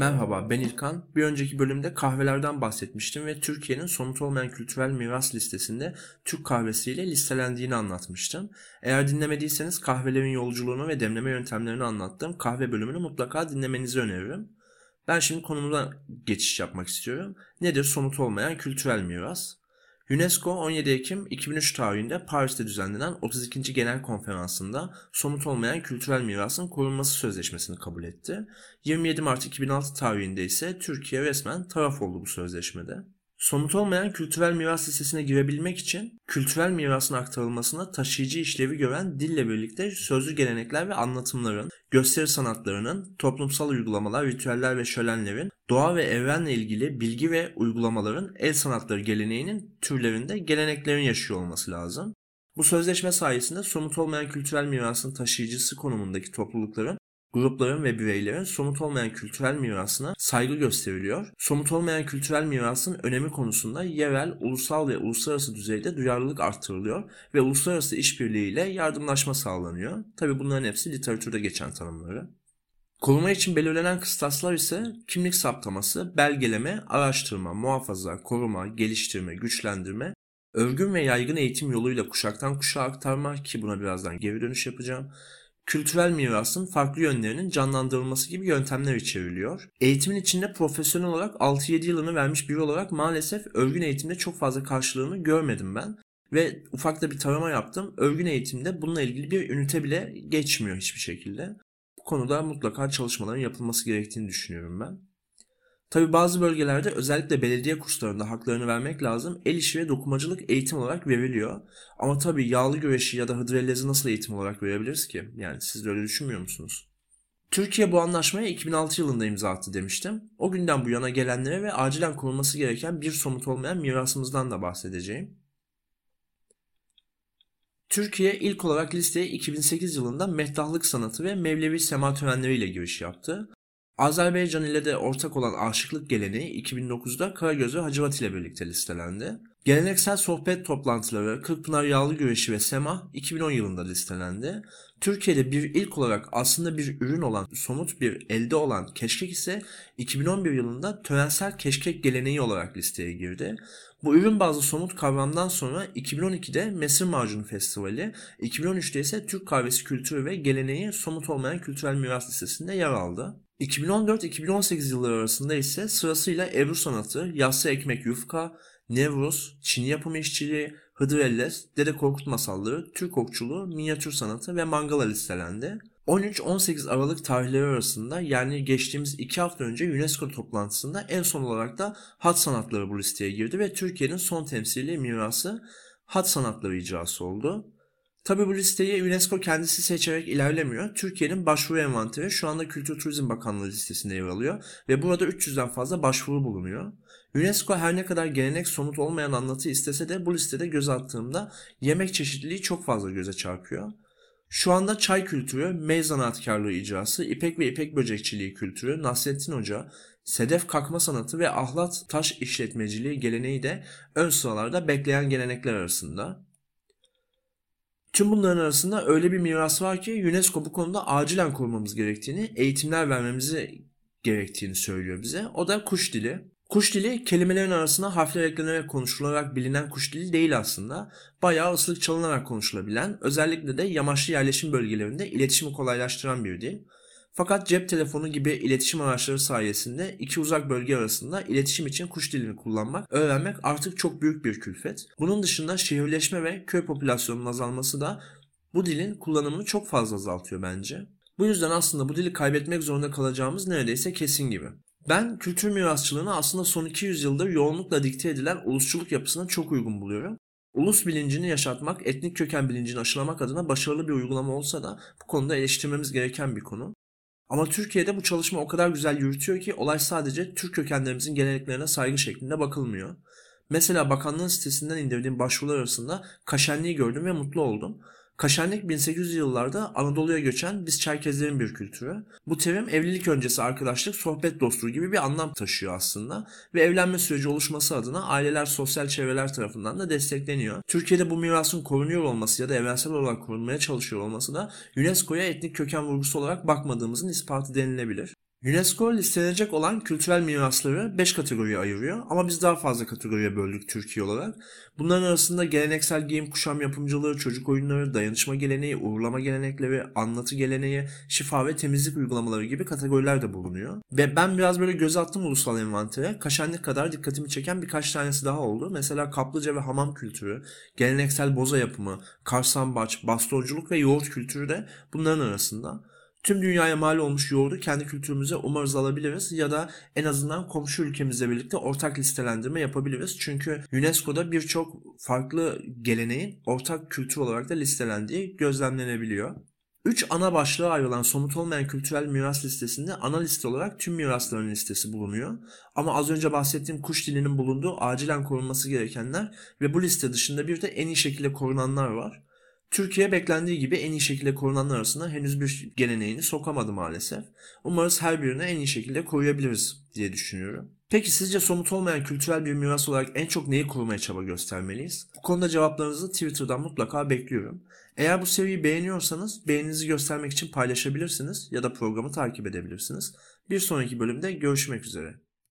Merhaba ben İlkan. Bir önceki bölümde kahvelerden bahsetmiştim ve Türkiye'nin somut olmayan kültürel miras listesinde Türk kahvesiyle listelendiğini anlatmıştım. Eğer dinlemediyseniz kahvelerin yolculuğunu ve demleme yöntemlerini anlattığım kahve bölümünü mutlaka dinlemenizi öneririm. Ben şimdi konumuza geçiş yapmak istiyorum. Nedir somut olmayan kültürel miras? UNESCO 17 Ekim 2003 tarihinde Paris'te düzenlenen 32. Genel Konferansı'nda somut olmayan kültürel mirasın korunması sözleşmesini kabul etti. 27 Mart 2006 tarihinde ise Türkiye resmen taraf oldu bu sözleşmede. Somut olmayan kültürel miras listesine girebilmek için kültürel mirasın aktarılmasına taşıyıcı işlevi gören dille birlikte sözlü gelenekler ve anlatımların, gösteri sanatlarının, toplumsal uygulamalar, ritüeller ve şölenlerin, doğa ve evrenle ilgili bilgi ve uygulamaların el sanatları geleneğinin türlerinde geleneklerin yaşıyor olması lazım. Bu sözleşme sayesinde somut olmayan kültürel mirasın taşıyıcısı konumundaki toplulukların grupların ve bireylerin somut olmayan kültürel mirasına saygı gösteriliyor. Somut olmayan kültürel mirasın önemi konusunda yerel, ulusal ve uluslararası düzeyde duyarlılık arttırılıyor ve uluslararası işbirliğiyle yardımlaşma sağlanıyor. Tabi bunların hepsi literatürde geçen tanımları. Koruma için belirlenen kıstaslar ise kimlik saptaması, belgeleme, araştırma, muhafaza, koruma, geliştirme, güçlendirme, örgün ve yaygın eğitim yoluyla kuşaktan kuşağa aktarma ki buna birazdan geri dönüş yapacağım, kültürel mirasın farklı yönlerinin canlandırılması gibi yöntemler içeriliyor. Eğitimin içinde profesyonel olarak 6-7 yılını vermiş biri olarak maalesef örgün eğitimde çok fazla karşılığını görmedim ben. Ve ufak da bir tarama yaptım. Örgün eğitimde bununla ilgili bir ünite bile geçmiyor hiçbir şekilde. Bu konuda mutlaka çalışmaların yapılması gerektiğini düşünüyorum ben. Tabi bazı bölgelerde özellikle belediye kurslarında haklarını vermek lazım. El işi ve dokumacılık eğitim olarak veriliyor. Ama tabi yağlı güreşi ya da hıdrellezi nasıl eğitim olarak verebiliriz ki? Yani siz de öyle düşünmüyor musunuz? Türkiye bu anlaşmaya 2006 yılında imza attı demiştim. O günden bu yana gelenlere ve acilen korunması gereken bir somut olmayan mirasımızdan da bahsedeceğim. Türkiye ilk olarak listeye 2008 yılında mehtahlık sanatı ve Mevlevi sema törenleriyle giriş yaptı. Azerbaycan ile de ortak olan aşıklık geleneği 2009'da Karagöz ve Hacivat ile birlikte listelendi. Geleneksel sohbet toplantıları, Kırkpınar Yağlı Güreşi ve Sema 2010 yılında listelendi. Türkiye'de bir ilk olarak aslında bir ürün olan, somut bir elde olan keşkek ise 2011 yılında törensel keşkek geleneği olarak listeye girdi. Bu ürün bazlı somut kavramdan sonra 2012'de Mesir Macunu Festivali, 2013'te ise Türk kahvesi kültürü ve geleneği somut olmayan kültürel miras listesinde yer aldı. 2014-2018 yılları arasında ise sırasıyla Ebru Sanatı, Yassı Ekmek Yufka, Nevruz, Çin yapımı işçiliği, Hıdrellez, Dede Korkut masalları, Türk okçuluğu, minyatür sanatı ve mangala listelendi. 13-18 Aralık tarihleri arasında yani geçtiğimiz 2 hafta önce UNESCO toplantısında en son olarak da hat sanatları bu listeye girdi ve Türkiye'nin son temsili mirası hat sanatları icrası oldu. Tabi bu listeyi UNESCO kendisi seçerek ilerlemiyor. Türkiye'nin başvuru envanteri şu anda Kültür Turizm Bakanlığı listesinde yer alıyor ve burada 300'den fazla başvuru bulunuyor. UNESCO her ne kadar gelenek somut olmayan anlatı istese de bu listede göz attığımda yemek çeşitliliği çok fazla göze çarpıyor. Şu anda çay kültürü, mey zanaatkarlığı icrası, ipek ve ipek böcekçiliği kültürü, Nasrettin Hoca, sedef kakma sanatı ve ahlat taş işletmeciliği geleneği de ön sıralarda bekleyen gelenekler arasında. Tüm bunların arasında öyle bir miras var ki UNESCO bu konuda acilen korumamız gerektiğini, eğitimler vermemizi gerektiğini söylüyor bize. O da kuş dili. Kuş dili kelimelerin arasına harfler eklenerek konuşularak bilinen kuş dili değil aslında. Bayağı ıslık çalınarak konuşulabilen, özellikle de yamaçlı yerleşim bölgelerinde iletişimi kolaylaştıran bir dil. Fakat cep telefonu gibi iletişim araçları sayesinde iki uzak bölge arasında iletişim için kuş dilini kullanmak, öğrenmek artık çok büyük bir külfet. Bunun dışında şehirleşme ve köy popülasyonunun azalması da bu dilin kullanımını çok fazla azaltıyor bence. Bu yüzden aslında bu dili kaybetmek zorunda kalacağımız neredeyse kesin gibi. Ben kültür mirasçılığını aslında son 200 yıldır yoğunlukla dikte edilen ulusçuluk yapısına çok uygun buluyorum. Ulus bilincini yaşatmak, etnik köken bilincini aşılamak adına başarılı bir uygulama olsa da bu konuda eleştirmemiz gereken bir konu. Ama Türkiye'de bu çalışma o kadar güzel yürütüyor ki olay sadece Türk kökenlerimizin geleneklerine saygı şeklinde bakılmıyor. Mesela bakanlığın sitesinden indirdiğim başvurular arasında kaşenliği gördüm ve mutlu oldum. Kaşenlik 1800 yıllarda Anadolu'ya göçen biz Çerkezlerin bir kültürü. Bu terim evlilik öncesi arkadaşlık, sohbet dostluğu gibi bir anlam taşıyor aslında ve evlenme süreci oluşması adına aileler sosyal çevreler tarafından da destekleniyor. Türkiye'de bu mirasın korunuyor olması ya da evrensel olarak korunmaya çalışıyor olması da UNESCO'ya etnik köken vurgusu olarak bakmadığımızın ispatı denilebilir. UNESCO listelenecek olan kültürel mirasları 5 kategoriye ayırıyor ama biz daha fazla kategoriye böldük Türkiye olarak. Bunların arasında geleneksel giyim kuşam yapımcılığı, çocuk oyunları, dayanışma geleneği, uğurlama gelenekleri, anlatı geleneği, şifa ve temizlik uygulamaları gibi kategoriler de bulunuyor. Ve ben biraz böyle göz attım ulusal envantere. Kaşenlik kadar dikkatimi çeken birkaç tanesi daha oldu. Mesela kaplıca ve hamam kültürü, geleneksel boza yapımı, karsambaç, bastonculuk ve yoğurt kültürü de bunların arasında. Tüm dünyaya mal olmuş yoğurdu kendi kültürümüze umarız alabiliriz ya da en azından komşu ülkemizle birlikte ortak listelendirme yapabiliriz. Çünkü UNESCO'da birçok farklı geleneğin ortak kültür olarak da listelendiği gözlemlenebiliyor. Üç ana başlığa ayrılan somut olmayan kültürel miras listesinde ana liste olarak tüm mirasların listesi bulunuyor. Ama az önce bahsettiğim kuş dilinin bulunduğu acilen korunması gerekenler ve bu liste dışında bir de en iyi şekilde korunanlar var. Türkiye beklendiği gibi en iyi şekilde korunanlar arasında henüz bir geleneğini sokamadı maalesef. Umarız her birini en iyi şekilde koruyabiliriz diye düşünüyorum. Peki sizce somut olmayan kültürel bir miras olarak en çok neyi korumaya çaba göstermeliyiz? Bu konuda cevaplarınızı Twitter'dan mutlaka bekliyorum. Eğer bu seriyi beğeniyorsanız beğeninizi göstermek için paylaşabilirsiniz ya da programı takip edebilirsiniz. Bir sonraki bölümde görüşmek üzere.